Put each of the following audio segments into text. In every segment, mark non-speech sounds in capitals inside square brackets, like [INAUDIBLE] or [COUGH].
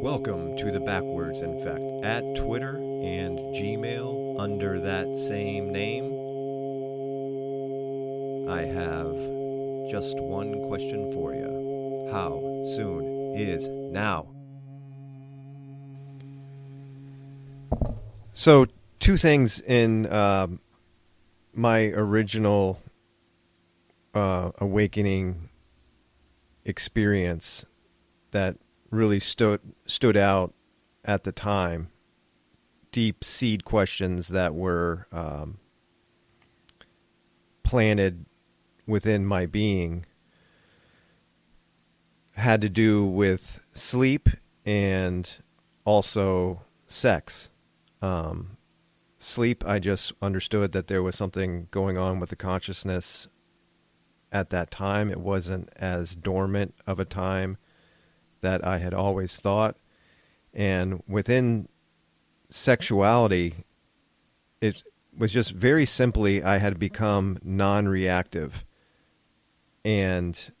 Welcome to the Backwards In fact, at Twitter and Gmail under that same name. I have just one question for you. How soon is now? So, two things in um my original uh, awakening experience that really stood stood out at the time. Deep seed questions that were um, planted within my being had to do with sleep and also sex. Um, sleep, I just understood that there was something going on with the consciousness at that time. It wasn't as dormant of a time that I had always thought. And within sexuality, it was just very simply I had become non reactive. And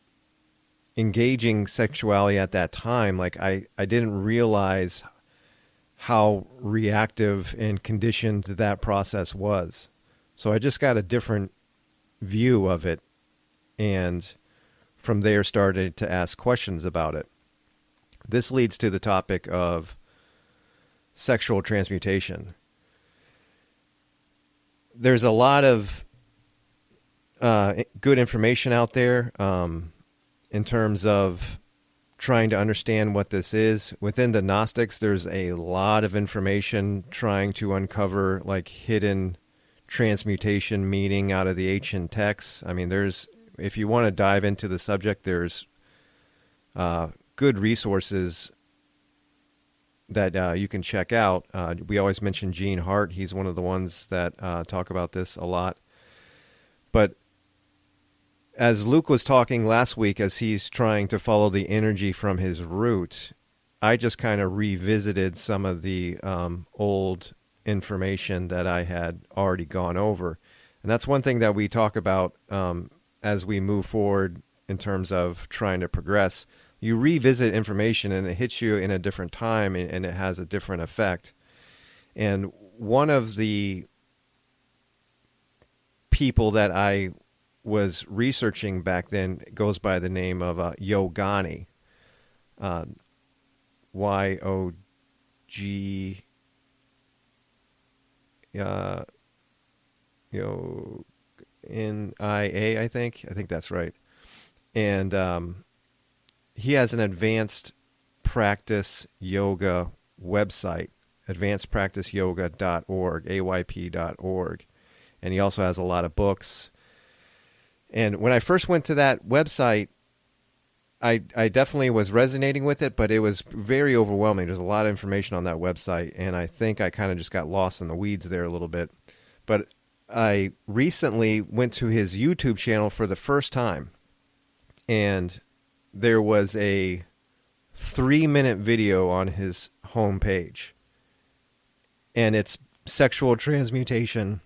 engaging sexuality at that time, like I, I didn't realize how reactive and conditioned that process was. So I just got a different view of it and from there started to ask questions about it. This leads to the topic of sexual transmutation. There's a lot of uh, good information out there um, in terms of trying to understand what this is. Within the Gnostics, there's a lot of information trying to uncover like hidden transmutation meaning out of the ancient texts. I mean, there's if you want to dive into the subject, there's uh, good resources that uh, you can check out. Uh, we always mention Gene Hart; he's one of the ones that uh, talk about this a lot. But as Luke was talking last week, as he's trying to follow the energy from his root, I just kind of revisited some of the um, old information that I had already gone over. And that's one thing that we talk about um, as we move forward in terms of trying to progress. You revisit information and it hits you in a different time and, and it has a different effect. And one of the people that I was researching back then goes by the name of uh, Yogani. Uh, y O G. Uh, you know, N I A, I think. I think that's right. And um, he has an advanced practice yoga website, advancedpracticeyoga.org, ayp.org. And he also has a lot of books and when I first went to that website, I I definitely was resonating with it, but it was very overwhelming. There's a lot of information on that website, and I think I kind of just got lost in the weeds there a little bit. But I recently went to his YouTube channel for the first time, and there was a three minute video on his homepage, and it's sexual transmutation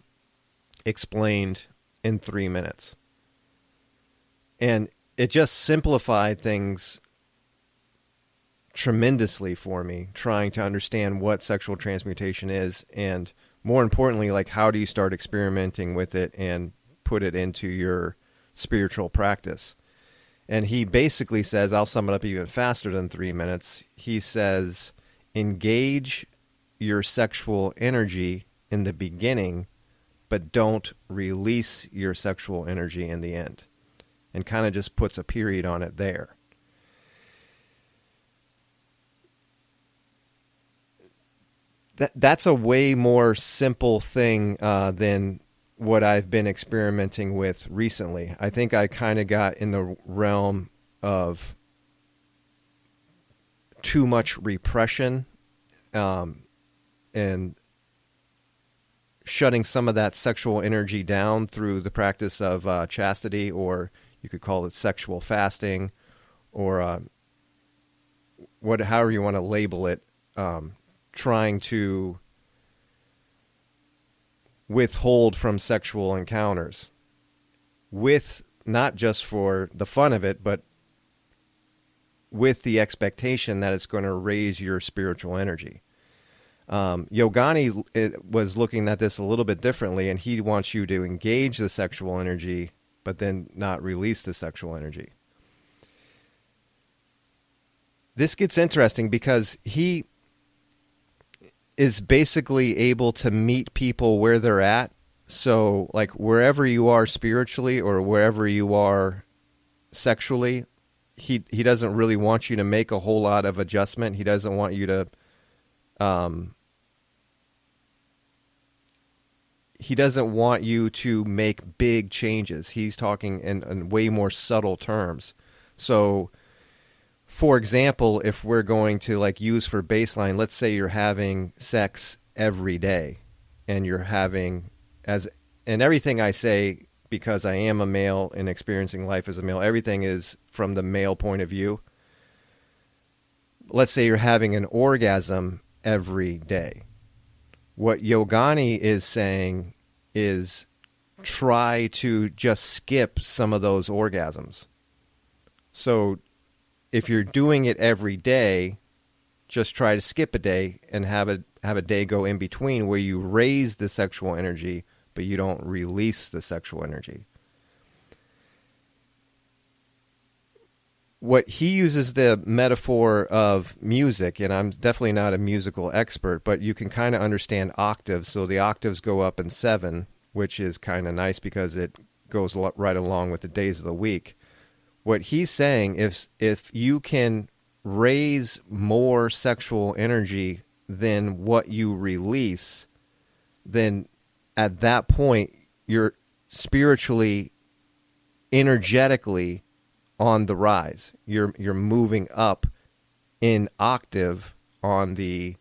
explained in three minutes. And it just simplified things tremendously for me trying to understand what sexual transmutation is and more importantly like how do you start experimenting with it and put it into your spiritual practice and he basically says i'll sum it up even faster than 3 minutes he says engage your sexual energy in the beginning but don't release your sexual energy in the end and kind of just puts a period on it there. That that's a way more simple thing uh, than what I've been experimenting with recently. I think I kind of got in the realm of too much repression um, and shutting some of that sexual energy down through the practice of uh, chastity or you could call it sexual fasting, or uh, what, however you want to label it. Um, trying to withhold from sexual encounters, with not just for the fun of it, but with the expectation that it's going to raise your spiritual energy. Um, Yogani was looking at this a little bit differently, and he wants you to engage the sexual energy, but then not release the sexual energy. This gets interesting because he is basically able to meet people where they're at. So, like, wherever you are spiritually or wherever you are sexually, he he doesn't really want you to make a whole lot of adjustment. He doesn't want you to um he doesn't want you to make big changes. He's talking in, in way more subtle terms. So for example, if we're going to like use for baseline, let's say you're having sex every day and you're having as and everything I say because I am a male and experiencing life as a male, everything is from the male point of view. Let's say you're having an orgasm every day. What Yogani is saying is try to just skip some of those orgasms. So if you're doing it every day, just try to skip a day and have a have a day go in between where you raise the sexual energy but you don't release the sexual energy. What he uses the metaphor of music, and I'm definitely not a musical expert, but you can kind of understand octaves. So the octaves go up in seven, which is kind of nice because it goes right along with the days of the week what he's saying if if you can raise more sexual energy than what you release then at that point you're spiritually energetically on the rise. You're you're moving up in octave on the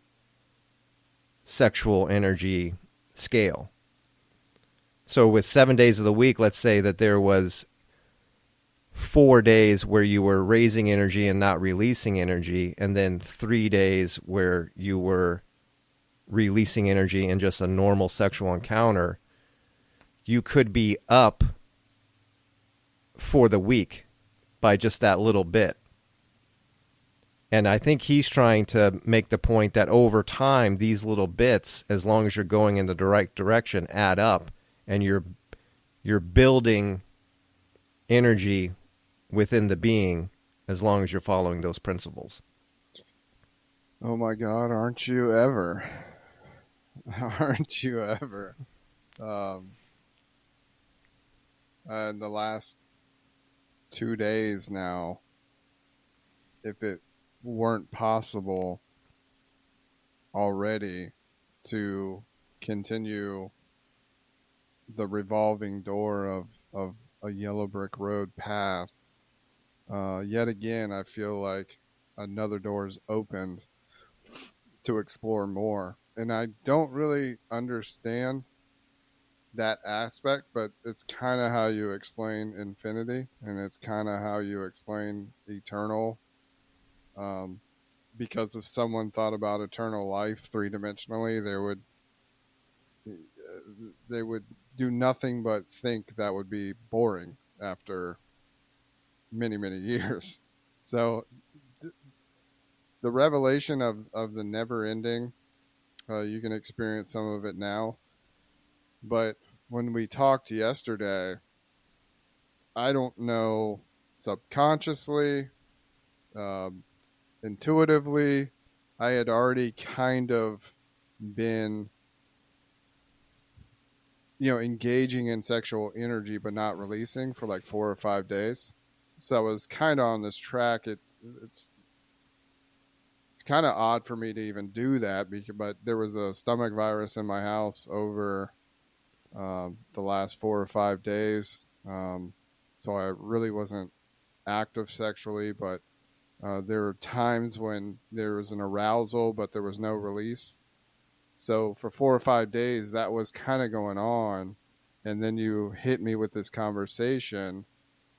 sexual energy scale. So with 7 days of the week let's say that there was four days where you were raising energy and not releasing energy, and then three days where you were releasing energy in just a normal sexual encounter, you could be up for the week by just that little bit. And I think he's trying to make the point that over time, these little bits, as long as you're going in the direct direction, add up, and you're you're building energy within the being as long as you're following those principles. Oh my God, aren't you ever? [LAUGHS] aren't you ever? Um, in the last two days now, if it weren't possible already to continue the revolving door of, of a yellow brick road path uh, yet again, I feel like another door is opened to explore more. And I don't really understand that aspect, but it's kind of how you explain infinity, and it's kind of how you explain eternal. Um, because if someone thought about eternal life three dimensionally, they would they would do nothing but think that would be boring after many many years. So the revelation of of the never ending, uh, you can experience some of it now. But when we talked yesterday, I don't know subconsciously, um, intuitively, I had already kind of been you know engaging in sexual energy but not releasing for like four or five days so I was kind of on this track. It it's it's kind of odd for me to even do that because, but there was a stomach virus in my house over um, the last four or five days. Um, so I really wasn't active sexually, but uh, there were times when there was an arousal, but there was no release. So for four or five days, that was kind of going on. And then you hit me with this conversation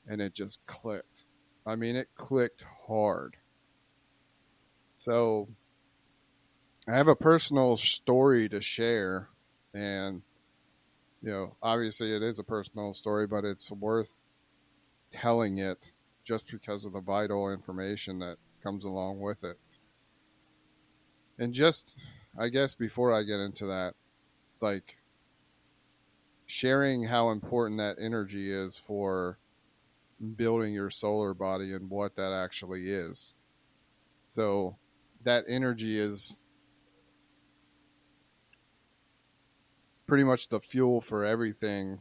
and it just clicked. I mean, it clicked hard. So, I have a personal story to share, and you know, obviously, it is a personal story, but it's worth telling it just because of the vital information that comes along with it. And just, I guess, before I get into that, like sharing how important that energy is for building your solar body and what that actually is. So, that energy is pretty much the fuel for everything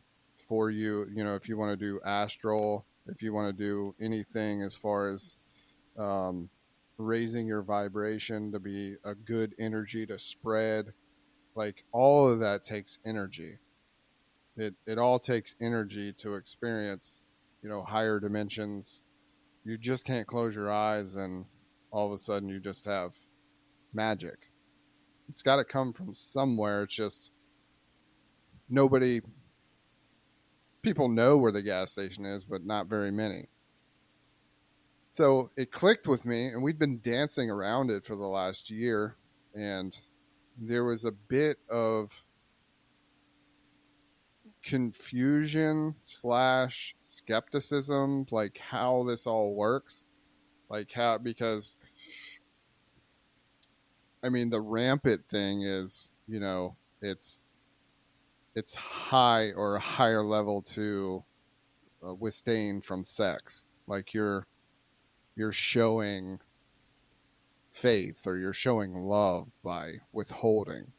for you. You know, if you want to do astral, if you want to do anything as far as um, raising your vibration to be a good energy to spread, like all of that takes energy. It it all takes energy to experience, you know, higher dimensions. You just can't close your eyes and all of a sudden you just have magic. It's got to come from somewhere. It's just nobody people know where the gas station is, but not very many. So it clicked with me, and we'd been dancing around it for the last year, and there was a bit of confusion slash skepticism, like how this all works, like how because I mean the rampant thing is you know it's it's high or a higher level to uh, withstand from sex. Like you're you're showing faith or you're showing love by withholding.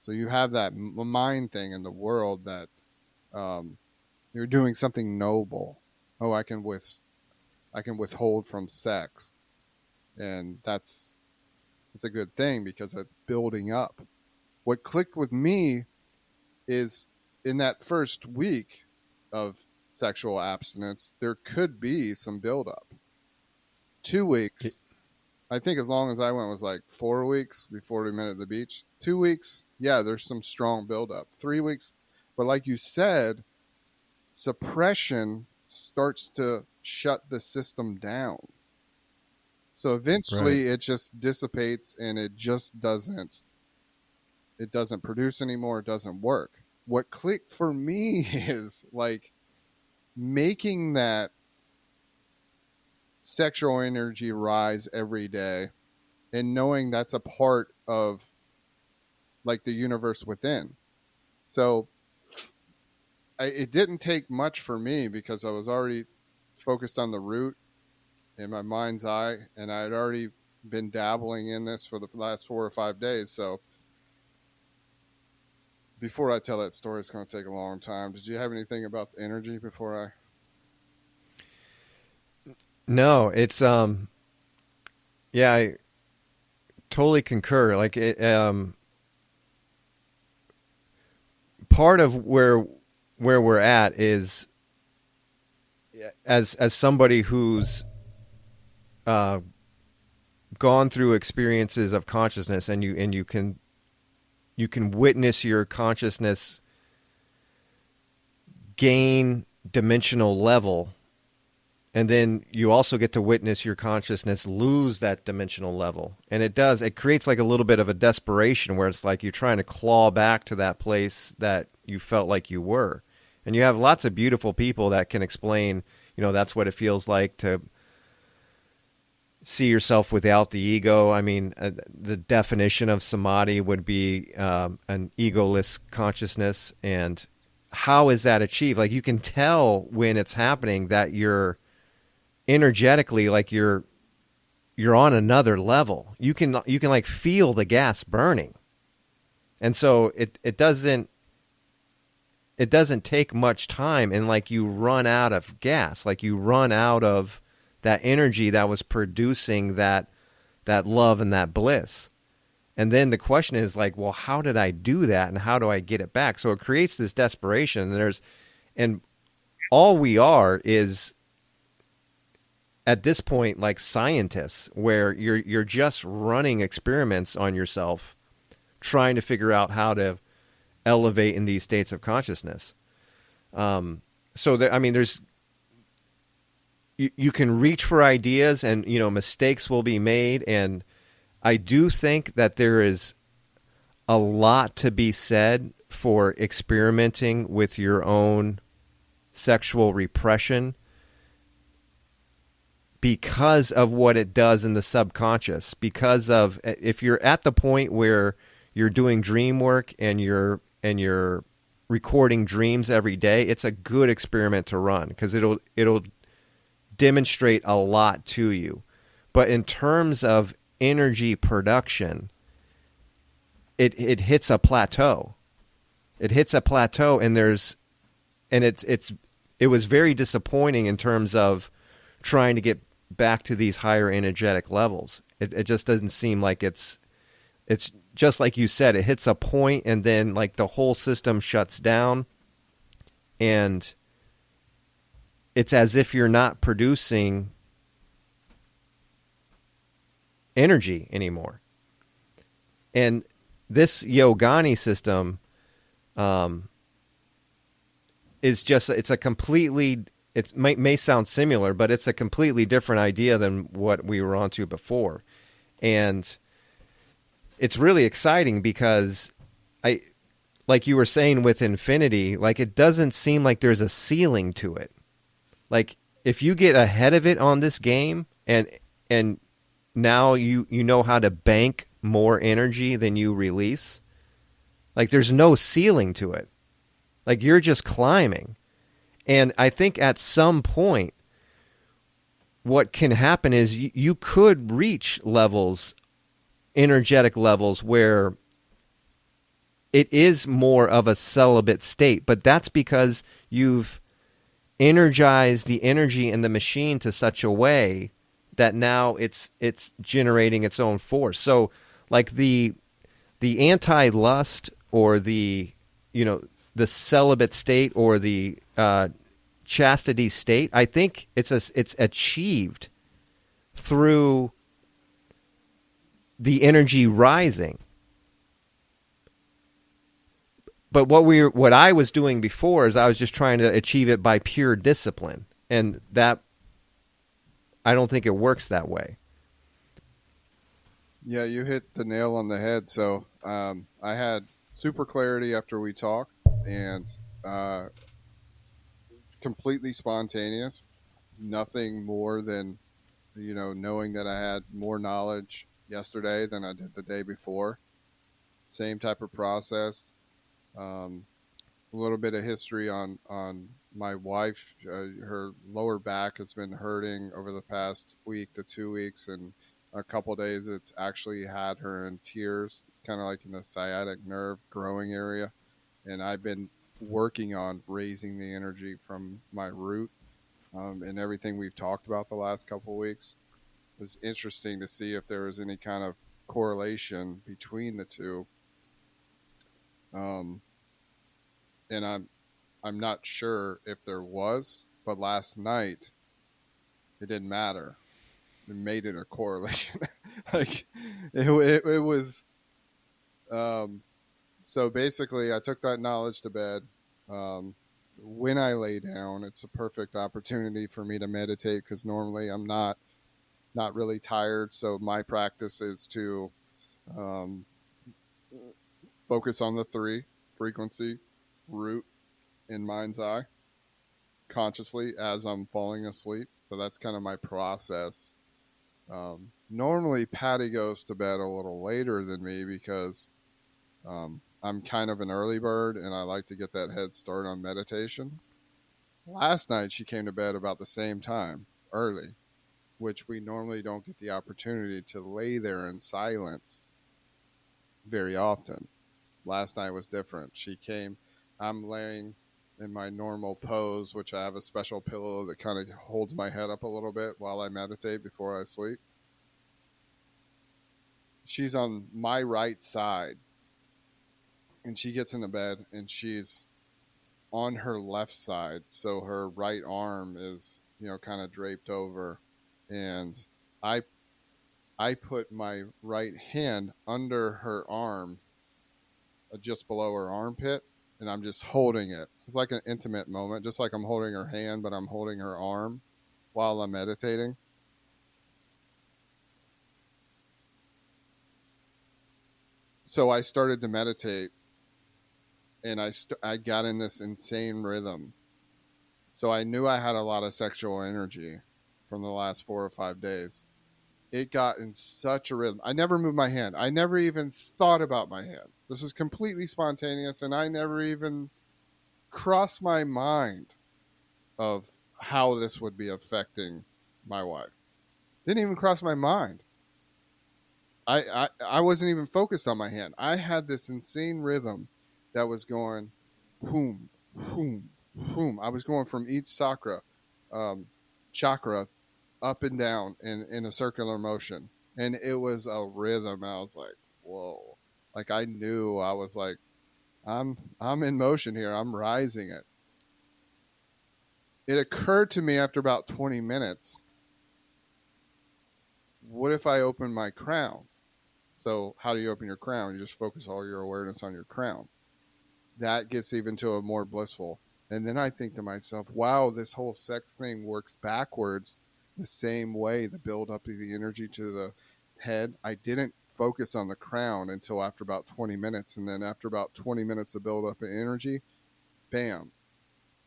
So you have that mind thing in the world that um, you're doing something noble. Oh, I can with I can withhold from sex, and that's it's a good thing because it's building up. What clicked with me is in that first week of sexual abstinence, there could be some buildup. Two weeks, I think as long as I went was like four weeks before we met at the beach. Two weeks, yeah, there's some strong buildup. Three weeks, but like you said, suppression starts to shut the system down. So eventually right. it just dissipates and it just doesn't it doesn't produce anymore, it doesn't work what clicked for me [LAUGHS] is like making that sexual energy rise every day and knowing that's a part of like the universe within. So I, it didn't take much for me because I was already focused on the root in my mind's eye and I had already been dabbling in this for the last four or five days. So before I tell that story, it's going to take a long time. Did you have anything about the energy before I? No, it's um, yeah, I totally concur. Like it, um, part of where where we're at is as as somebody who's uh, gone through experiences of consciousness, and you and you can you can witness your consciousness gain dimensional level and then you also get to witness your consciousness lose that dimensional level. And it does it creates like a little bit of a desperation where it's like you're trying to claw back to that place that you felt like you were and you have lots of beautiful people that can explain you know that's what it feels like to see yourself without the ego. I mean, uh, the definition of samadhi would be um, an egoless consciousness. And how is that achieved? Like, you can tell when it's happening that you're energetically like you're you're on another level. You can you can like feel the gas burning. And so it it doesn't it doesn't take much time and like you run out of gas, like you run out of that energy that was producing that that love and that bliss. And then the question is like, well, how did I do that and how do I get it back? So it creates this desperation and there's and all we are is at this point like scientists where you're you're just running experiments on yourself trying to figure out how to elevate in these states of consciousness. Um, so there, I mean, there's you, you can reach for ideas and you know mistakes will be made and I do think that there is a lot to be said for experimenting with your own sexual repression because of what it does in the subconscious. Because of if you're at the point where you're doing dream work and you're and you're recording dreams every day, it's a good experiment to run because it'll it'll demonstrate a lot to you. But in terms of energy production, it it hits a plateau. It hits a plateau and there's and it's it's it was very disappointing in terms of trying to get back to these higher energetic levels. It it just doesn't seem like it's it's just like you said, it hits a point and then like the whole system shuts down and it's as if you're not producing energy anymore. And this Yogani system um, is just it's a completely it may, may sound similar, but it's a completely different idea than what we were onto before. And it's really exciting because I like you were saying with infinity, like it doesn't seem like there's a ceiling to it. Like if you get ahead of it on this game and and now you you know how to bank more energy than you release, like there's no ceiling to it. Like you're just climbing. And I think at some point what can happen is you, you could reach levels energetic levels where it is more of a celibate state, but that's because you've energized the energy in the machine to such a way that now it's it's generating its own force. So like the the anti-lust or the you know the celibate state or the uh, chastity state, I think it's a, it's achieved through the energy rising. But what we what I was doing before is I was just trying to achieve it by pure discipline, and that I don't think it works that way. Yeah, you hit the nail on the head. So um, I had super clarity after we talked, and uh, completely spontaneous. Nothing more than you know knowing that I had more knowledge yesterday than I did the day before. Same type of process. Um, a little bit of history on on my wife. Uh, her lower back has been hurting over the past week to two weeks, and a couple days it's actually had her in tears. It's kind of like in the sciatic nerve growing area, and I've been working on raising the energy from my root um, and everything we've talked about the last couple weeks was interesting to see if there was any kind of correlation between the two. Um, and I'm I'm not sure if there was, but last night it didn't matter. It made it a correlation. [LAUGHS] like it, it, it was. Um, so basically, I took that knowledge to bed. Um, when I lay down, it's a perfect opportunity for me to meditate because normally I'm not not really tired. So my practice is to um, focus on the three frequency, root, in mind's eye consciously as I'm falling asleep. So that's kind of my process. Um, normally, Patty goes to bed a little later than me because um, I'm kind of an early bird and I like to get that head start on meditation. Last night, she came to bed about the same time, early which we normally don't get the opportunity to lay there in silence very often. Last night was different. She came, I'm laying in my normal pose, which I have a special pillow that kind of holds my head up a little bit while I meditate before I sleep. She's on my right side, and she gets into bed and she's on her left side, so her right arm is, you know, kind of draped over and I I put my right hand under her arm, uh, just below her armpit, and I'm just holding it. It's like an intimate moment, just like I'm holding her hand, but I'm holding her arm while I'm meditating. So I started to meditate, and I st- I got in this insane rhythm. So I knew I had a lot of sexual energy from the last four or five days. It got in such a rhythm. I never moved my hand. I never even thought about my hand. This is completely spontaneous, and I never even crossed my mind of how this would be affecting my wife. Didn't even cross my mind. I, I I wasn't even focused on my hand. I had this insane rhythm that was going boom, boom, boom. I was going from each chakra, um, chakra, up and down in in a circular motion, and it was a rhythm. I was like, whoa! Like I knew I was like, I'm I'm in motion here. I'm rising it. It occurred to me after about 20 minutes. What if I open my crown? So, how do you open your crown? You just focus all your awareness on your crown. That gets even to a more blissful. And then I think to myself, wow, this whole sex thing works backwards the same way the build up of the energy to the head. I didn't focus on the crown until after about 20 minutes. And then after about 20 minutes of build up of energy, bam,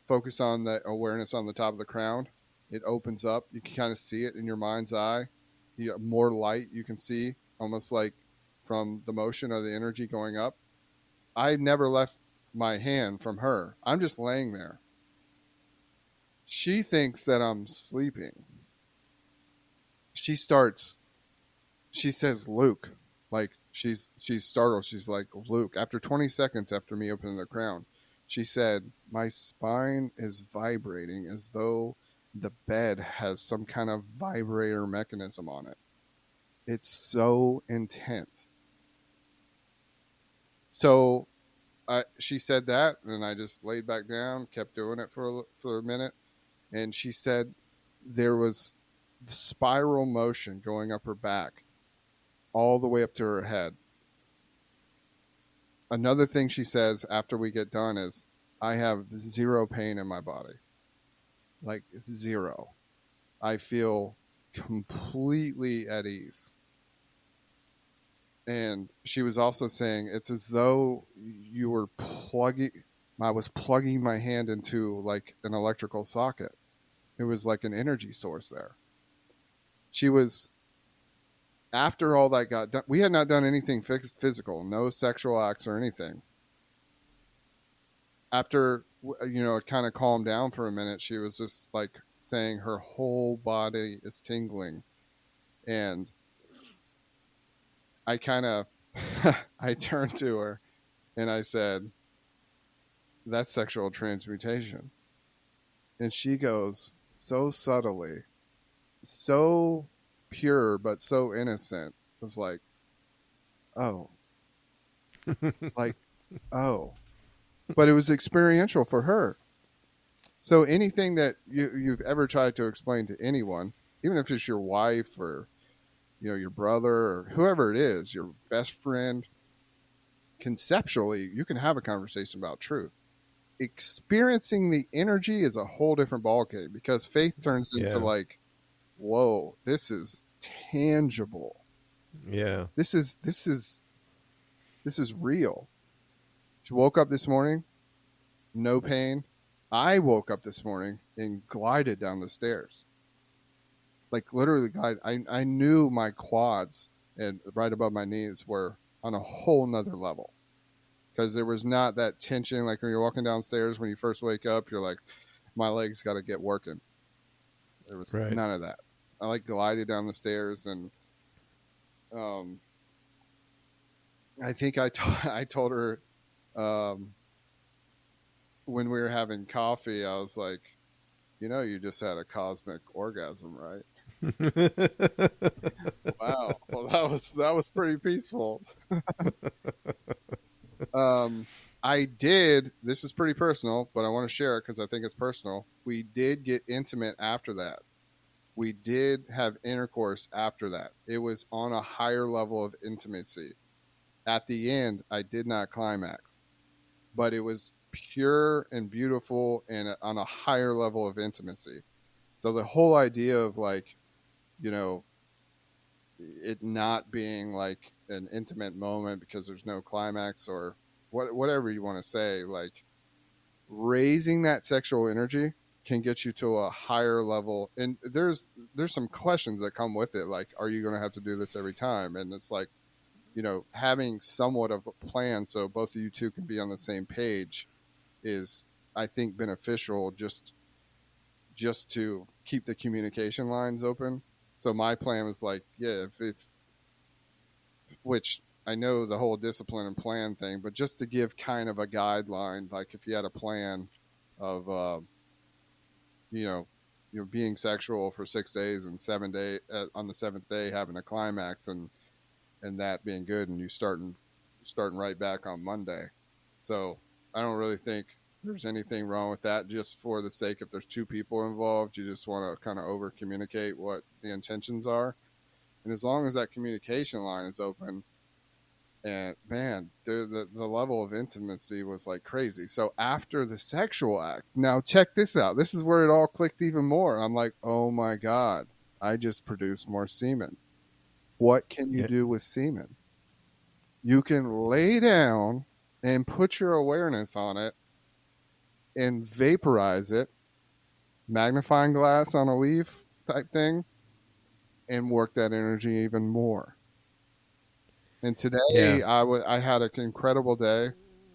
focus on the awareness on the top of the crown. It opens up. You can kind of see it in your mind's eye. You get more light you can see, almost like from the motion of the energy going up. I never left my hand from her. I'm just laying there. She thinks that I'm sleeping. She starts she says Luke. Like she's she's startled. She's like, Luke, after twenty seconds after me opening the crown, she said, My spine is vibrating as though the bed has some kind of vibrator mechanism on it. It's so intense. So I, she said that, and I just laid back down, kept doing it for a, for a minute, and she said there was spiral motion going up her back, all the way up to her head. Another thing she says after we get done is, I have zero pain in my body, like zero. I feel completely at ease and she was also saying it's as though you were plugging I was plugging my hand into like an electrical socket. It was like an energy source there. She was after all that got done. We had not done anything physical, no sexual acts or anything. After you know, it kind of calmed down for a minute. She was just like saying her whole body is tingling, and I kind of [LAUGHS] I turned to her and I said, "That's sexual transmutation." And she goes so subtly, so pure but so innocent. it Was like, "Oh." [LAUGHS] like, "Oh." But it was experiential for her. So anything that you, you've ever tried to explain to anyone, even if it's your wife or you know your brother or whoever it is, your best friend, conceptually, you can have a conversation about truth. Experiencing the energy is a whole different ballgame because faith turns into yeah. like, whoa, this is tangible. Yeah. This is this is this is real. She woke up this morning, no pain. I woke up this morning and glided down the stairs like literally, I, I, I knew my quads and right above my knees were on a whole nother level because there was not that tension. Like when you're walking downstairs when you first wake up, you're like, my legs got to get working. There was right. none of that. I like glided down the stairs and, um, I think I [LAUGHS] I told her, um, when we were having coffee, I was like, you know, you just had a cosmic orgasm, right? [LAUGHS] wow. Well, that was that was pretty peaceful. [LAUGHS] um, I did. This is pretty personal, but I want to share it because I think it's personal. We did get intimate after that. We did have intercourse after that. It was on a higher level of intimacy. At the end, I did not climax, but it was pure and beautiful and on a higher level of intimacy. So the whole idea of like you know, it not being like an intimate moment because there's no climax or what, whatever you want to say, like raising that sexual energy can get you to a higher level and there's there's some questions that come with it like are you going to have to do this every time? And it's like you know having somewhat of a plan so both of you two can be on the same page is i think beneficial just just to keep the communication lines open. So my plan was like yeah if, if which i know the whole discipline and plan thing but just to give kind of a guideline like if you had a plan of uh, you know, you know, being sexual for six days and seven day uh, on the seventh day having a climax and and that being good and you starting starting right back on Monday. So I don't really think there's anything wrong with that. Just for the sake, if there's two people involved, you just want to kind of over communicate what the intentions are, and as long as that communication line is open, and man, the, the, the level of intimacy was like crazy. So after the sexual act, now check this out. This is where it all clicked even more. I'm like, oh my god, I just produced more semen. What can you do with semen? You can lay down and put your awareness on it and vaporize it, magnifying glass on a leaf type thing, and work that energy even more and today yeah. I, w- I had an incredible day,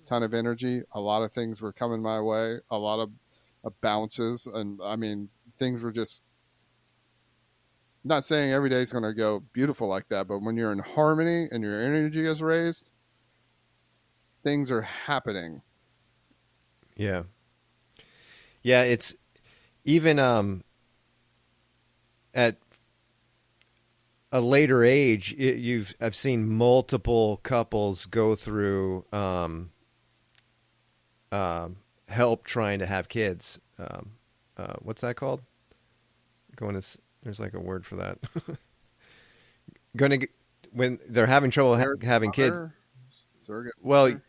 ton of energy. A lot of things were coming my way, a lot of, of bounces. And I mean, things were just not saying every day is going to go beautiful like that, but when you're in harmony and your energy is raised, things are happening. Yeah. Yeah, it's even um at a later age, it, you've I've seen multiple couples go through um, uh, help trying to have kids. Um, uh, what's that called? Going to there's like a word for that. [LAUGHS] Going to when they're having trouble ha- having kids. Surrogate. Well,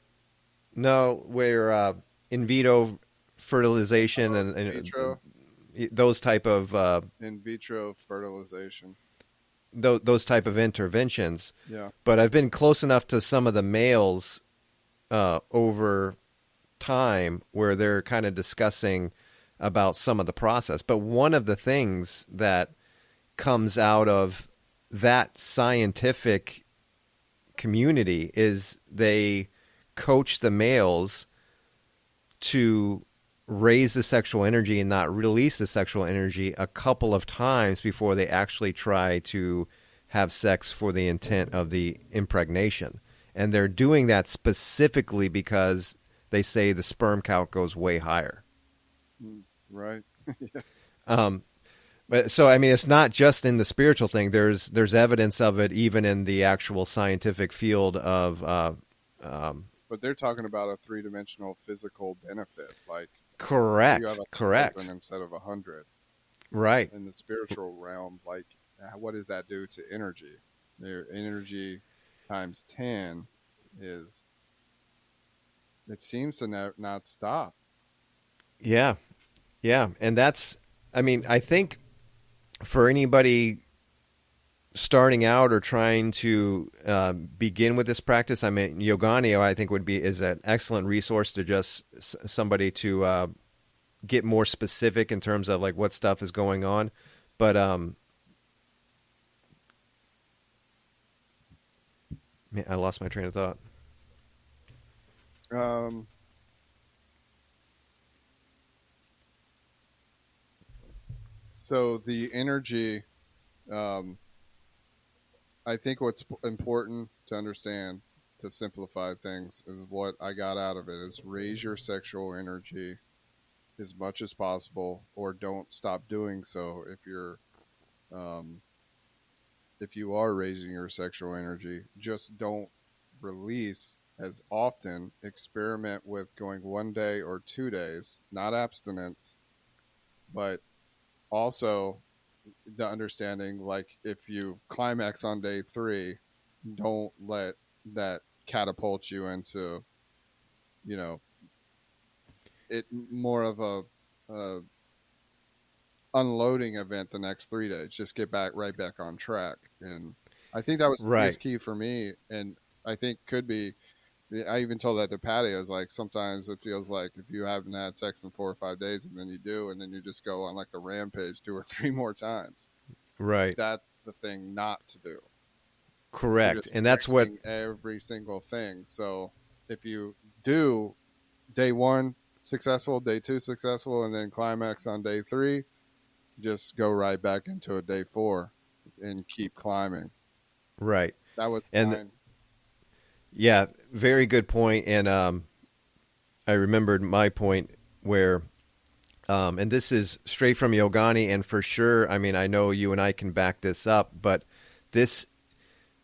no, where uh, in vitro fertilization and, and vitro. those type of uh, in vitro fertilization th- those type of interventions. Yeah. But I've been close enough to some of the males uh, over time where they're kind of discussing about some of the process. But one of the things that comes out of that scientific community is they coach the males to raise the sexual energy and not release the sexual energy a couple of times before they actually try to have sex for the intent of the impregnation. And they're doing that specifically because they say the sperm count goes way higher. Mm, right. [LAUGHS] yeah. um, but so I mean, it's not just in the spiritual thing. There's there's evidence of it even in the actual scientific field of. Uh, um, but they're talking about a three dimensional physical benefit, like Correct. Correct. Instead of a hundred. Right. In the spiritual realm, like uh, what does that do to energy? Their energy times ten is. It seems to not, not stop. Yeah, yeah, and that's. I mean, I think for anybody starting out or trying to uh, begin with this practice, I mean, Yoganio, I think would be is an excellent resource to just somebody to uh, get more specific in terms of like what stuff is going on. But um, man, I lost my train of thought. Um. So the energy um, I think what's important to understand to simplify things is what I got out of it is raise your sexual energy as much as possible or don't stop doing so if you're um, if you are raising your sexual energy. Just don't release as often experiment with going one day or two days not abstinence but also the understanding like if you climax on day three, don't let that catapult you into, you know, it more of a, a unloading event the next three days. Just get back right back on track, and I think that was the right. key for me, and I think could be I even told that to Patty. I was like, sometimes it feels like if you haven't had sex in four or five days, and then you do, and then you just go on like a rampage two or [LAUGHS] three more times. Right. That's the thing not to do. Correct. And that's what every single thing. So if you do day one successful, day two successful, and then climax on day three, just go right back into a day four and keep climbing. right. That was And- mine. Yeah, very good point. And um, I remembered my point where, um, and this is straight from Yogani, and for sure, I mean, I know you and I can back this up, but this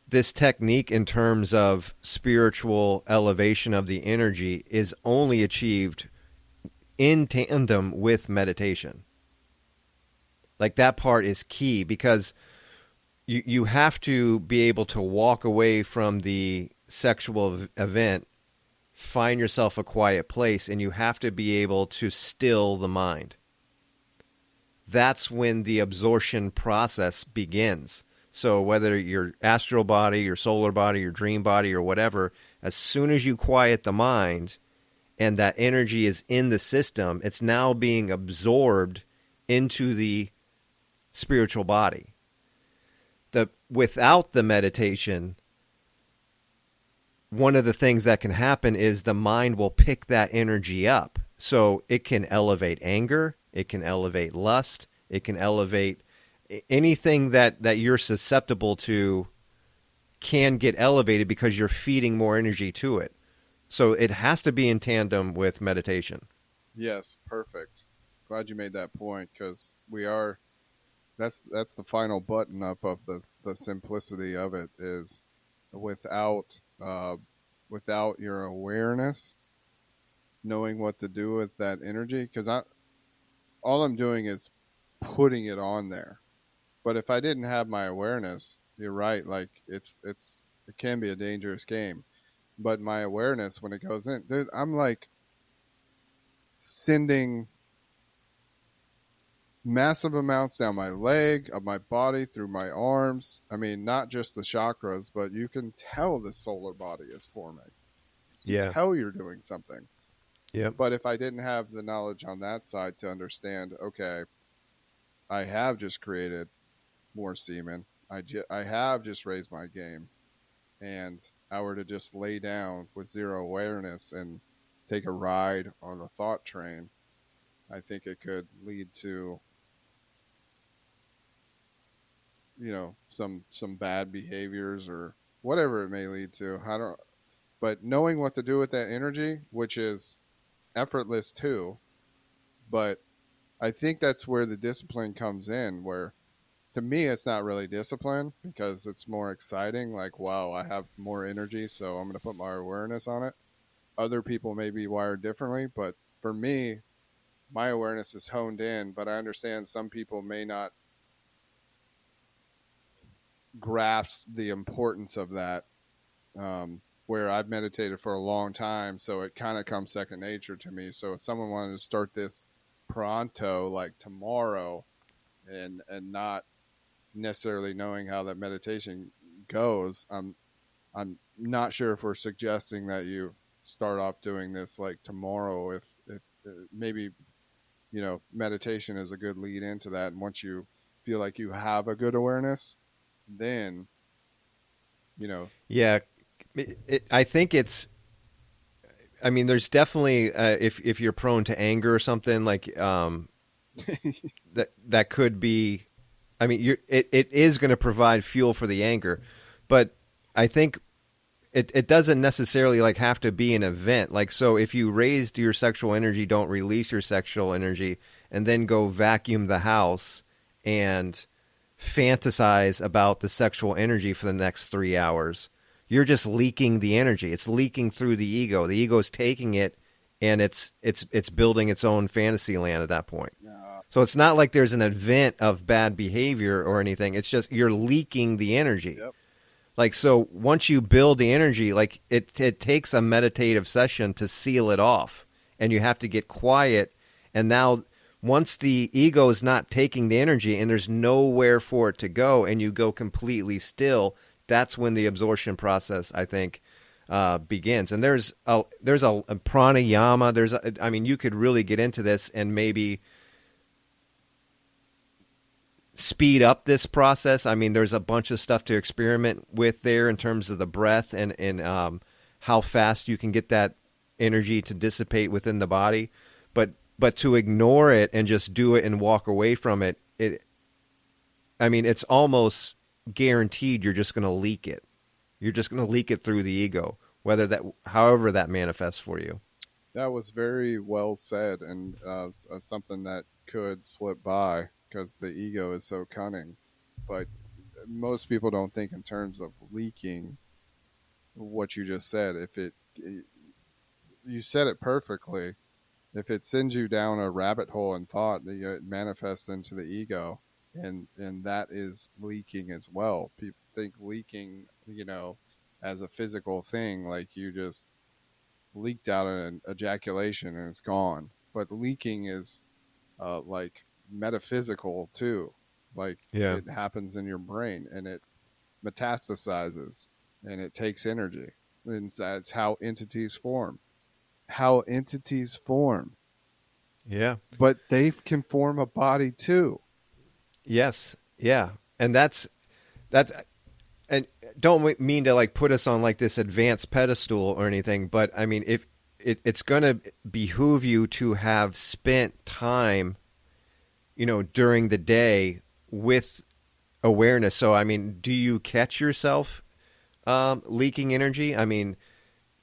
this technique in terms of spiritual elevation of the energy is only achieved in tandem with meditation. Like that part is key because you you have to be able to walk away from the sexual event, find yourself a quiet place, and you have to be able to still the mind. That's when the absorption process begins. So whether your astral body, your solar body, your dream body, or whatever, as soon as you quiet the mind and that energy is in the system, it's now being absorbed into the spiritual body. The without the meditation, one of the things that can happen is the mind will pick that energy up. So it can elevate anger, it can elevate lust, it can elevate anything that, that you're susceptible to can get elevated because you're feeding more energy to it. So it has to be in tandem with meditation. Yes, perfect. Glad you made that point because we are. That's that's the final button up of the the simplicity of it is without uh, without your awareness, knowing what to do with that energy. Because I, all I'm doing is putting it on there. But if I didn't have my awareness, you're right. Like it's it's it can be a dangerous game. But my awareness when it goes in, dude, I'm like sending massive amounts down my leg, of my body, through my arms. I mean, not just the chakras, but you can tell the solar body is forming. You Yeah. tell you're doing something. Yeah. But if I didn't have the knowledge on that side to understand, okay, I have just created more semen. I, I have just raised my game. And I were to just lay down with zero awareness and take a ride on a thought train, I think it could lead to, you know, some some bad behaviors or whatever it may lead to. I don't. But knowing what to do with that energy, which is effortless too, but I think that's where the discipline comes in. Where to me, it's not really discipline because it's more exciting. Like, wow, I have more energy, so I'm going to put my awareness on it. Other people may be wired differently, but for me, my awareness is honed in. But I understand some people may not grasp the importance of that. Um, where I've meditated for a long time, so it kind of comes second nature to me. So if someone wanted to start this pronto, like tomorrow, and and not necessarily knowing how that meditation goes, I'm I'm not sure if we're suggesting that you start off doing this like tomorrow. If if uh, maybe you know meditation is a good lead into that, and once you feel like you have a good awareness, then you know Yeah, it, it, I think it's. I mean, there's definitely uh, if if you're prone to anger or something like um, [LAUGHS] that that could be. I mean, you're, it it is going to provide fuel for the anger, but I think it it doesn't necessarily like have to be an event. Like so, if you raised your sexual energy, don't release your sexual energy, and then go vacuum the house and fantasize about the sexual energy for the next three hours. You're just leaking the energy. It's leaking through the ego. The ego's taking it, and it's it's it's building its own fantasy land at that point. So it's not like there's an event of bad behavior or anything. It's just you're leaking the energy. Yep. Like so once you build the energy, like it it takes a meditative session to seal it off. And you have to get quiet and now once the ego is not taking the energy and there's nowhere for it to go and you go completely still, that's when the absorption process I think uh, begins. And there's a there's a, a pranayama. There's a, I mean, you could really get into this and maybe speed up this process. I mean, there's a bunch of stuff to experiment with there in terms of the breath and and um, how fast you can get that energy to dissipate within the body. But but to ignore it and just do it and walk away from it, it I mean, it's almost guaranteed you're just going to leak it. You're just going to leak it through the ego, whether that, however that manifests for you. That was very well said, and uh, uh something that could slip by because the ego is so cunning. But most people don't think in terms of leaking what you just said. If it, it you said it perfectly. If it sends you down a rabbit hole in thought, it manifests into the ego and and that is leaking as well. People think leaking, you know, as a physical thing, like you just leaked out an ejaculation and it's gone. But leaking is uh, like metaphysical too. Like yeah. it happens in your brain and it metastasizes and it takes energy. And that's how entities form. How entities form. Yeah. But they can form a body too. Yes. Yeah. And that's that's and don't mean to like put us on like this advanced pedestal or anything, but I mean if it, it's going to behoove you to have spent time, you know, during the day with awareness. So I mean, do you catch yourself um, leaking energy? I mean,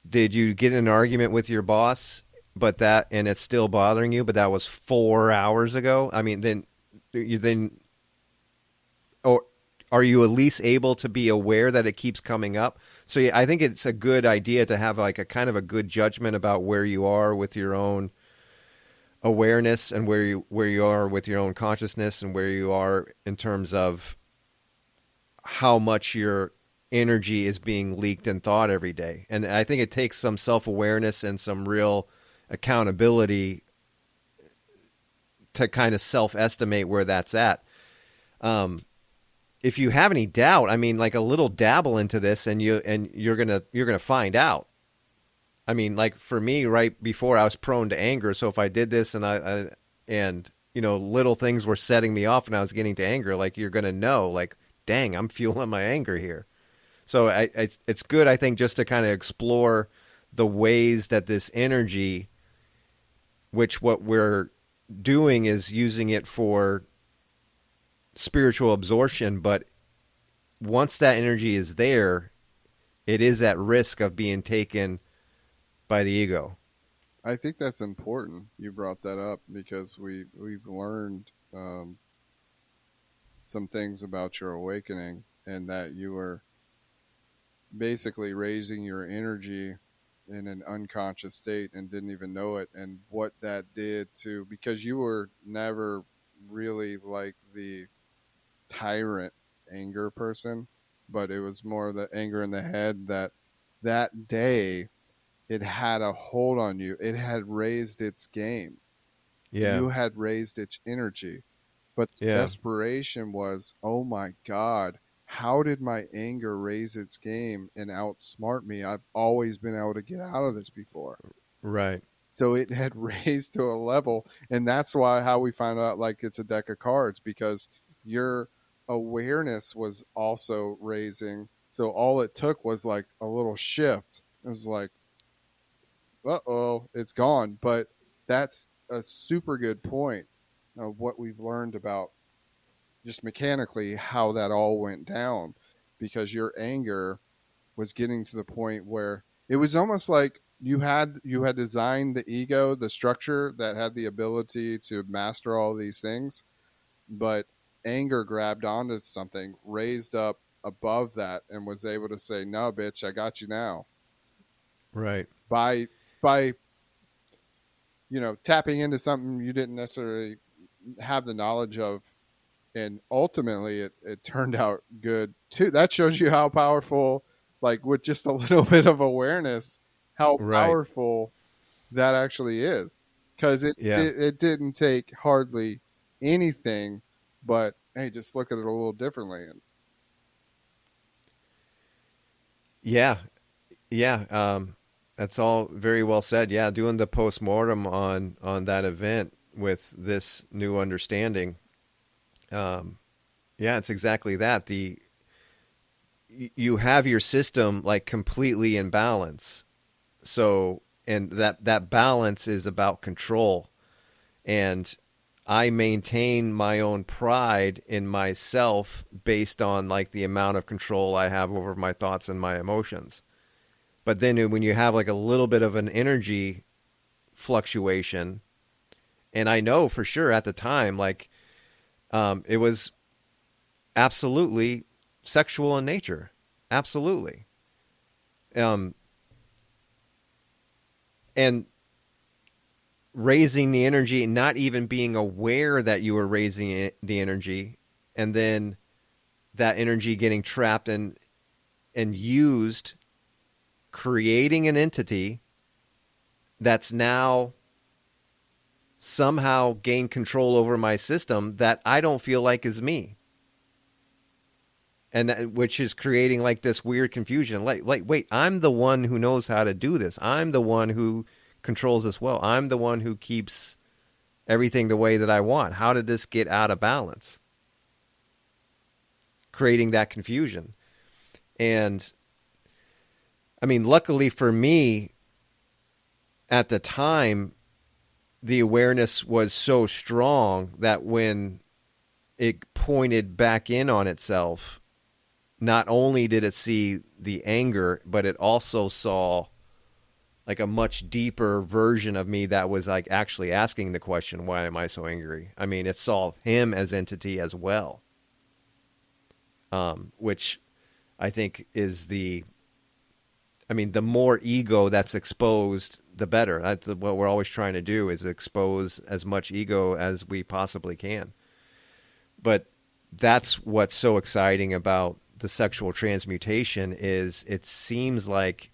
did you get in an argument with your boss, but that and it's still bothering you, but that was four hours ago? I mean, then you then or are you at least able to be aware that it keeps coming up? So yeah, I think it's a good idea to have like a kind of a good judgment about where you are with your own awareness and where you where you are with your own consciousness and where you are in terms of how much your energy is being leaked and thought every day. And I think it takes some self-awareness and some real accountability to kind of self-estimate where that's at. Um, if you have any doubt, I mean, like a little dabble into this, and you and you're gonna you're gonna find out. I mean, like for me, right before I was prone to anger, so if I did this and I, I and you know little things were setting me off, and I was getting to anger, like you're gonna know, like, dang, I'm [LAUGHS] fueling my anger here. So I, I it's good, I think, just to kind of explore the ways that this energy, which what we're doing is using it for spiritual absorption, but once that energy is there, it is at risk of being taken by the ego. I think that's important. You brought that up because we we've learned um, some things about your awakening, and that you were basically raising your energy in an unconscious state and didn't even know it, and what that did to because you were never really like the tyrant anger person, but it was more the anger in the head that that day it had a hold on you. It had raised its game. Yeah. You had raised its energy. But the yeah. desperation was, oh my God, how did my anger raise its game and outsmart me? I've always been able to get out of this before. Right. So it [LAUGHS] had raised to a level, and that's why how we find out like it's a deck of cards because you're awareness was also raising. So all it took was like a little shift. It was like, uh oh, it's gone. But that's a super good point of what we've learned about just mechanically how that all went down because your anger was getting to the point where it was almost like you had you had designed the ego the structure that had the ability to master all these things but anger grabbed onto something, raised up above that, and was able to say, "No, bitch, I got you now." Right. By by, you know, tapping into something you didn't necessarily have the knowledge of, and ultimately it it turned out good too. That shows you how powerful, like with just a [LAUGHS] little bit of awareness, how right. powerful that actually is. Because it, yeah. it it didn't take hardly anything but hey, just look at it a little differently. And yeah, Yeah, um, that's all very well said. Yeah, doing the post mortem on on that event with this new understanding. Um, yeah, it's exactly that. The you have your system like completely in balance. So, and that that balance is about control. And I maintain my own pride in myself based on like the amount of control I have over my thoughts and my emotions. But then when you have like a little bit of an energy fluctuation, and I know for sure at the time, like um, it was absolutely sexual in nature, absolutely. Um, and raising the energy, not even being aware that you were raising the energy, and then that energy getting trapped and and used, creating an entity that's now somehow gain control over my system that I don't feel like is me. And that, which is creating like this weird confusion. Like, like, wait, I'm the one who knows how to do this. I'm the one who controls this well. I'm the one who keeps everything the way that I want. How did this get out of balance? Creating that confusion. And I mean, luckily for me, at the time, the awareness was so strong that when it pointed back in on itself, not only did it see the anger, but it also saw like a much deeper version of me that was like actually asking the question, why am I so angry? I mean, it saw him as entity as well. Um, which I think is the I mean, the more ego that's exposed, the better. That's what we're always trying to do is expose as much ego as we possibly can. But that's what's so exciting about the sexual transmutation is it seems like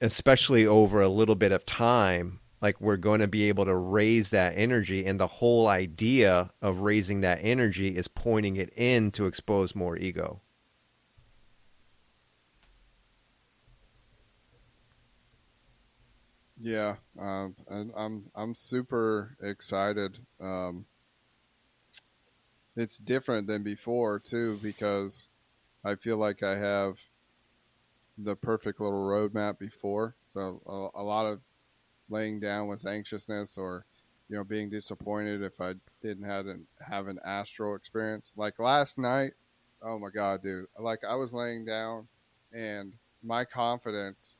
especially over a little bit of time, like we're going to be able to raise that energy. And the whole idea of raising that energy is pointing it in to expose more ego. Yeah, um, and I'm I'm super excited. Um, it's different than before too because I feel like I have the perfect little roadmap before. So a, a, lot of laying down was anxiousness or you know being disappointed if I didn't have an have an astral experience. Like last night, oh my god, dude! Like I was laying down and my confidence,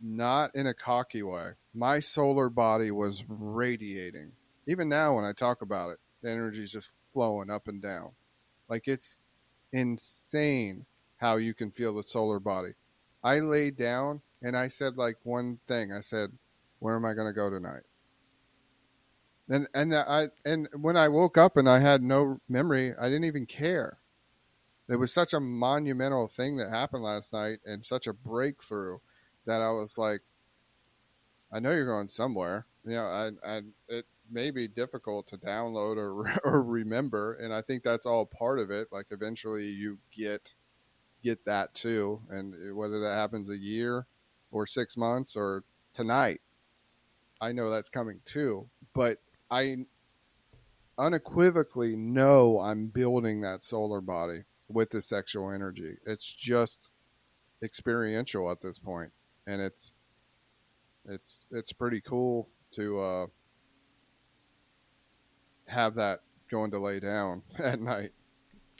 not in a cocky way, my solar body was radiating. Even now, when I talk about it, the energy is just flowing up and down. Like it's insane how you can feel the solar body. I laid down and I said like one thing. I said, "Where am I going to go tonight?" And and I and when I woke up and I had no memory, I didn't even care. It was such a monumental thing that happened last night and such a breakthrough that I was like, I know you're going somewhere. You know, I, I it may be difficult to download or [LAUGHS] or remember, and I think that's all part of it. Like eventually you get get that too. And whether that happens a year or six months or tonight, I know that's coming too. But I unequivocally know I'm building that solar body with the sexual energy. It's just experiential at this point, and it's it's it's pretty cool to uh, have that going to lay down [LAUGHS] at night.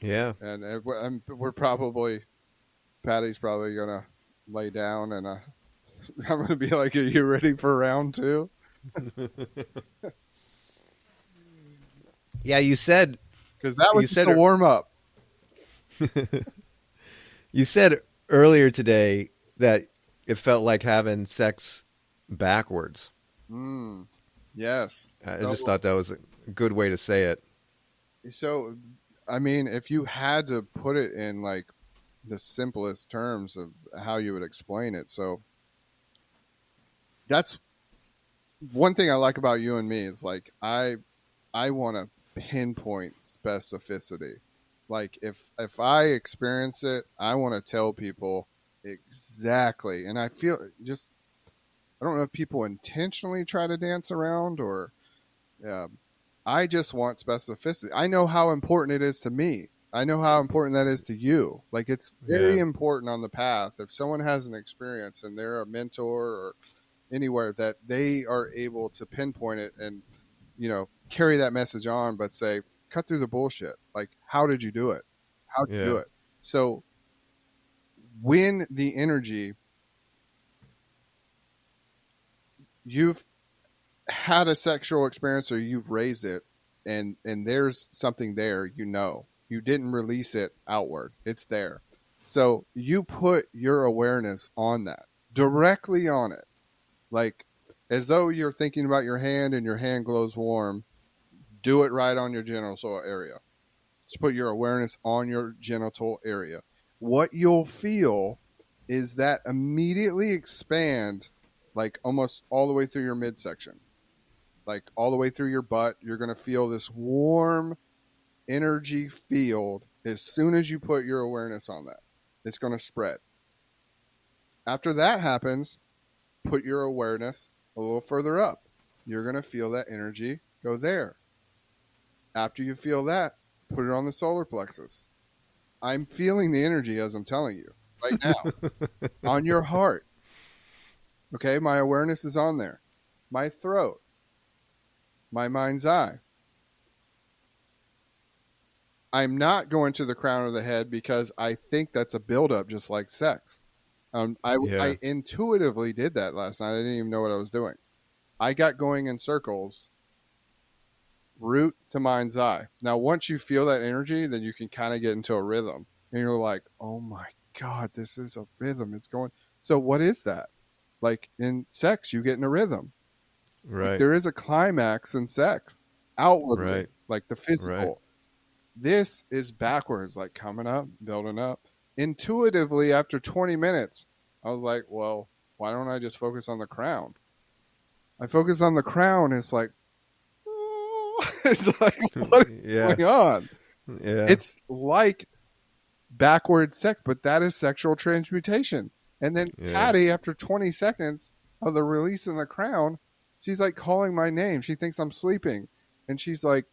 Yeah, and, and we're probably Patty's probably gonna lay down, and uh, [LAUGHS] I'm gonna be like, "Are you ready for round two? [LAUGHS] yeah, you said because that was just a warm up. you said earlier today that it felt like having sex backwards. Mm, yes, I just thought that was a good way to say it. So, I mean, if you had to put it in like the simplest terms of how you would explain it. So that's one thing I like about you and me is like I I want to pinpoint specificity. Like if if I experience it, I want to tell people exactly. And I feel just I don't know if people intentionally try to dance around or um, I just want specificity. I know how important it is to me. I know how important that is to you. Like it's very yeah. important on the path. If someone has an experience and they're a mentor or anywhere that they are able to pinpoint it and you know carry that message on, but say cut through the bullshit. Like how did you do it? How'd you yeah. do it? So when the energy you've had a sexual experience or you've raised it and and there's something there you know. You didn't release it outward. It's there. So you put your awareness on that directly on it. Like as though you're thinking about your hand and your hand glows warm do it right on your genital area. Just put your awareness on your genital area what you'll feel is that immediately expand like almost all the way through your midsection like all the way through your butt. You're going to feel this warm energy field as soon as you put your awareness on that. It's going to spread. After that happens, put your awareness a little further up. You're going to feel that energy go there. After you feel that, put it on the solar plexus. I'm feeling the energy as I'm telling you right [LAUGHS] now on your heart. Okay, my awareness is on there. My throat my mind's eye. I'm not going to the crown of the head because I think that's a buildup, just like sex. Um, I, yeah. I intuitively did that last night. I didn't even know what I was doing. I got going in circles, root to mind's eye. Now, once you feel that energy, then you can kind of get into a rhythm, and you're like, "Oh my god, this is a rhythm. It's going." So, what is that? Like in sex, you get in a rhythm. Right. Like there is a climax in sex outwardly, right. like the physical. Right. This is backwards, like coming up, building up. Intuitively, after 20 minutes, I was like, well, why don't I just focus on the crown? I focus on the crown. It's like, [LAUGHS] it's like, [LAUGHS] what is yeah. going on? Yeah. It's like backward sex, but that is sexual transmutation. And then yeah. Patty, after 20 seconds of the release in the crown, she's like calling my name. She thinks I'm sleeping. And she's like,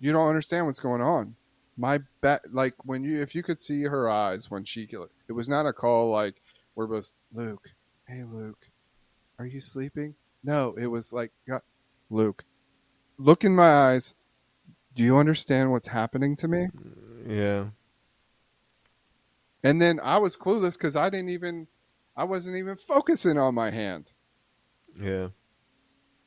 You don't understand what's going on. My bet, like when you, if you could see her eyes when she, it was not a call like, we're both, Luke, hey, Luke, are you sleeping? No, it was like, Luke, look in my eyes. Do you understand what's happening to me? Yeah. And then I was clueless because I didn't even, I wasn't even focusing on my hand. Yeah.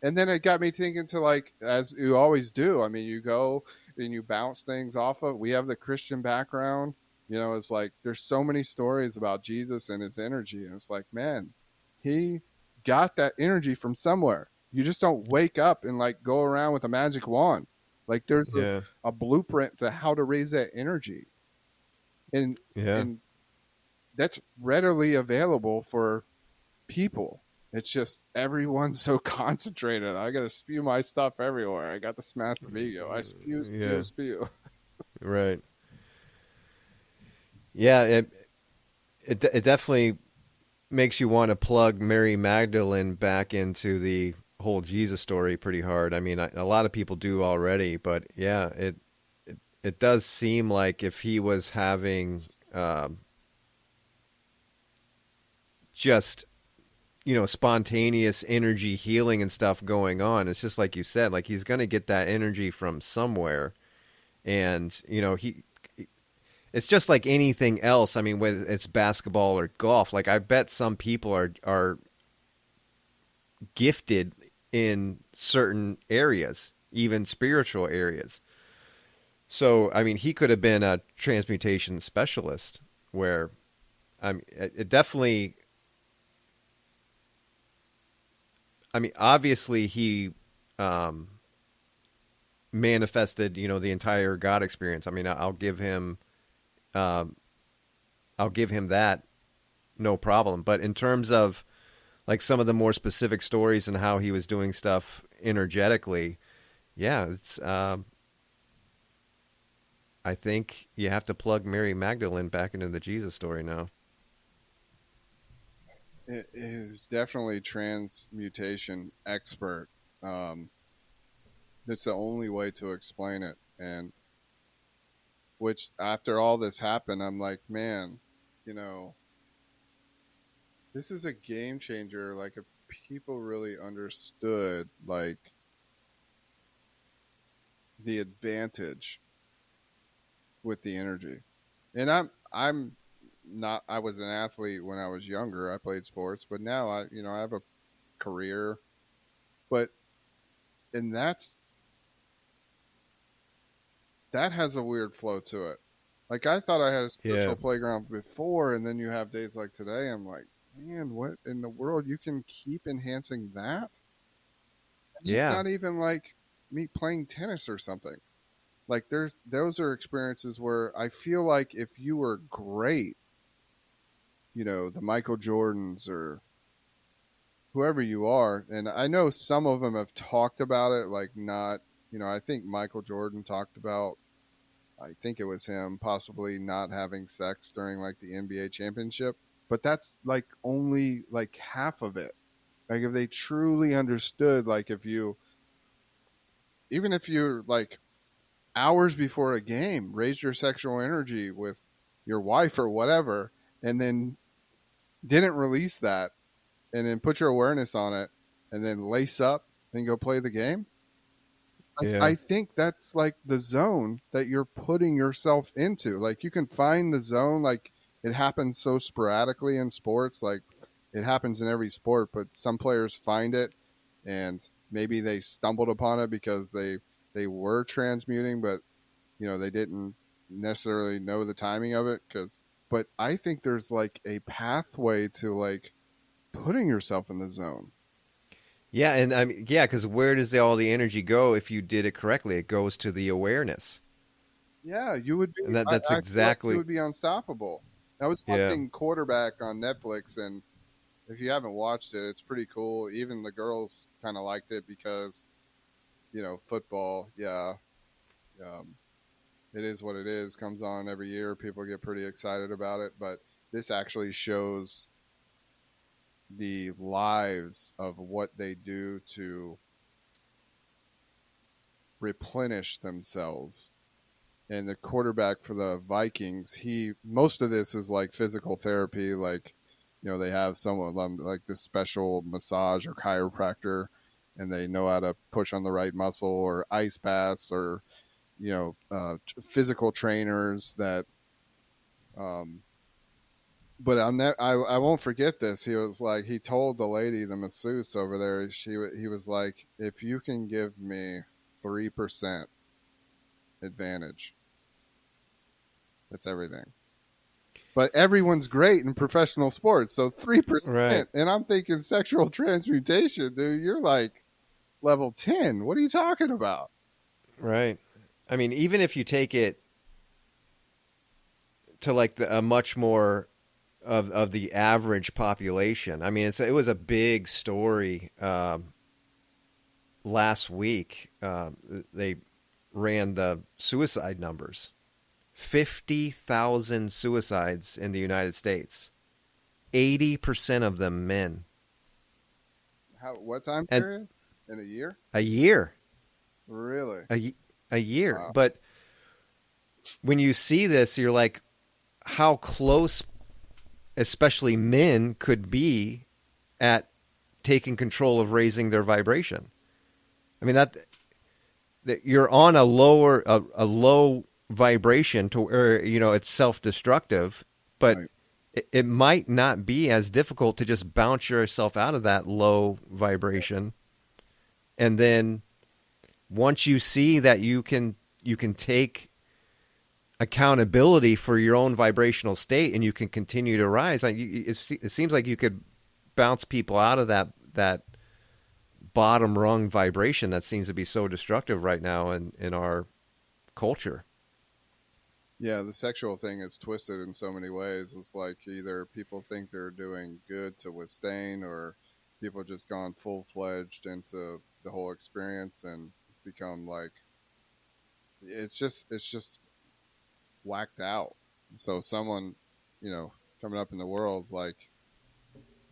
And then it got me thinking to like, as you always do. I mean, you go and you bounce things off of. We have the Christian background. You know, it's like there's so many stories about Jesus and his energy, and it's like, man, he got that energy from somewhere. You just don't wake up and like go around with a magic wand. Like there's yeah. a, a, blueprint to how to raise that energy, and yeah. and that's readily available for people. It's just everyone's [LAUGHS] so concentrated. I got to spew my stuff everywhere. I got this massive ego. I spew, spew, yeah. spew. [LAUGHS] right. Yeah, it, it it definitely makes you want to plug Mary Magdalene back into the whole Jesus story pretty hard. I mean, I, a lot of people do already, but yeah, it it, it does seem like if he was having um, just you know spontaneous energy healing and stuff going on it's just like you said like he's going to get that energy from somewhere and you know he it's just like anything else i mean whether it's basketball or golf like i bet some people are are gifted in certain areas even spiritual areas so i mean he could have been a transmutation specialist where i mean it definitely I mean, obviously he um, manifested, you know, the entire God experience. I mean, I'll give him, um, I'll give him that, no problem. But in terms of like some of the more specific stories and how he was doing stuff energetically, yeah, it's. Um, I think you have to plug Mary Magdalene back into the Jesus story now. It is definitely transmutation expert. Um, it's the only way to explain it, and which after all this happened, I'm like, man, you know, this is a game changer. Like, if people really understood, like, the advantage with the energy, and I'm I'm not I was an athlete when I was younger. I played sports, but now I you know I have a career, but and that's that has a weird flow to it. Like I thought I had a spiritual yeah. playground before, and then you have days like today. I'm like, man, what in the world? You can keep enhancing that. yeah, it's not even like me playing tennis or something. Like there's those are experiences where I feel like if you were great, you know, the Michael Jordans or whoever you are, and I know some of them have talked about it, like not, you know, I think Michael Jordan talked about I think it was him possibly not having sex during like the NBA championship, but that's like only like half of it. Like if they truly understood, like if you, even if you're like hours before a game, raise your sexual energy with your wife or whatever, and then didn't release that, and then put your awareness on it, and then lace up and go play the game like, yeah. I think that's like the zone that you're putting yourself into. Like you can find the zone, like it happens so sporadically in sports. Like it happens in every sport, but some players find it and maybe they stumbled upon it because they they were transmuting, but you know they didn't necessarily know the timing of it. Because, but I think there's like a pathway to like putting yourself in the zone. Yeah, and I mean, yeah, because where does all the energy go if you did it correctly? It goes to the awareness. Yeah, you would be. That, that's I, exactly. You would be unstoppable. I was watching yeah. Quarterback on Netflix, and if you haven't watched it, it's pretty cool. Even the girls kind of liked it because, you know, football. Yeah, um, it is what it is. Comes on every year. People get pretty excited about it, but this actually shows the lives of what they do to replenish themselves. And the quarterback for the Vikings, he most of this is like physical therapy, like you know they have someone like this special massage or chiropractor, and they know how to push on the right muscle or ice baths or you know uh, physical trainers that um, but ne- I I won't forget this. He was like he told the lady, the masseuse over there, she he was like, if you can give me three percent advantage, that's everything. But everyone's great in professional sports, so three percent. Right. And I'm thinking sexual transmutation, dude. You're like level ten. What are you talking about? Right. I mean, even if you take it to like the, a much more of of the average population. I mean, it was a big story um, last week. Uh, they ran the suicide numbers: fifty thousand suicides in the United States. Eighty percent of them men. How? What time period? And, in a year? A year. Really? A a year, wow. but when you see this, you're like, how close especially men, could be at taking control of raising their vibration. I mean that, that you're on a lower a, a low vibration to where you know it's self-destructive, but right. it, it might not be as difficult to just bounce yourself out of that low vibration, and then once you see that you can you can take accountability for your own vibrational state and you can continue to rise it seems like you could bounce people out of that that bottom rung vibration that seems to be so destructive right now in in our culture yeah the sexual thing is twisted in so many ways it's like either people think they're doing good to withstand or people just gone full-fledged into the whole experience and become like it's just it's just whacked out. So someone, you know, coming up in the world's like,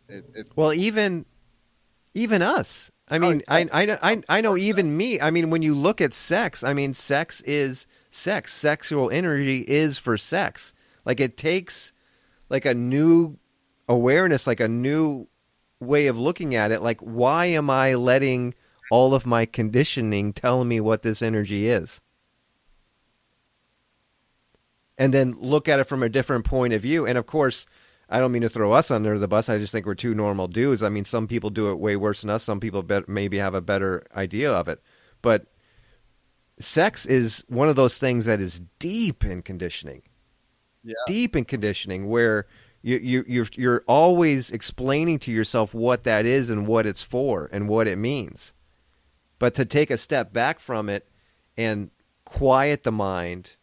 it, it Well, even even us. I oh, mean, I, I I I know even me. I mean, when you look at sex, I mean, sex is sex. Sexual energy is for sex. Like it takes like a new awareness, like a new way of looking at it. Like, why am I letting all of my conditioning tell me what this energy is? And then look at it from a different point of view. And of course, I don't mean to throw us under the bus. I just think we're two normal dudes. I mean, some people do it way worse than us. Some people bet, maybe have a better idea of it. But sex is one of those things that is deep in conditioning. Yeah. Deep in conditioning where you, you you're you're always explaining to yourself what that is and what it's for and what it means. But to take a step back from it and quiet the mind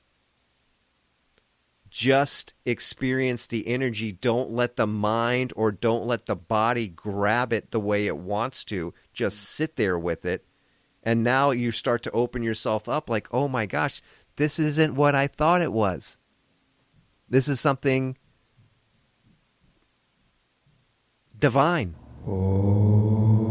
just experience the energy. Don't let the mind or don't let the body grab it the way it wants to. Just sit there with it. And now you start to open yourself up like, oh my gosh, this isn't what I thought it was. This is something divine. Oh.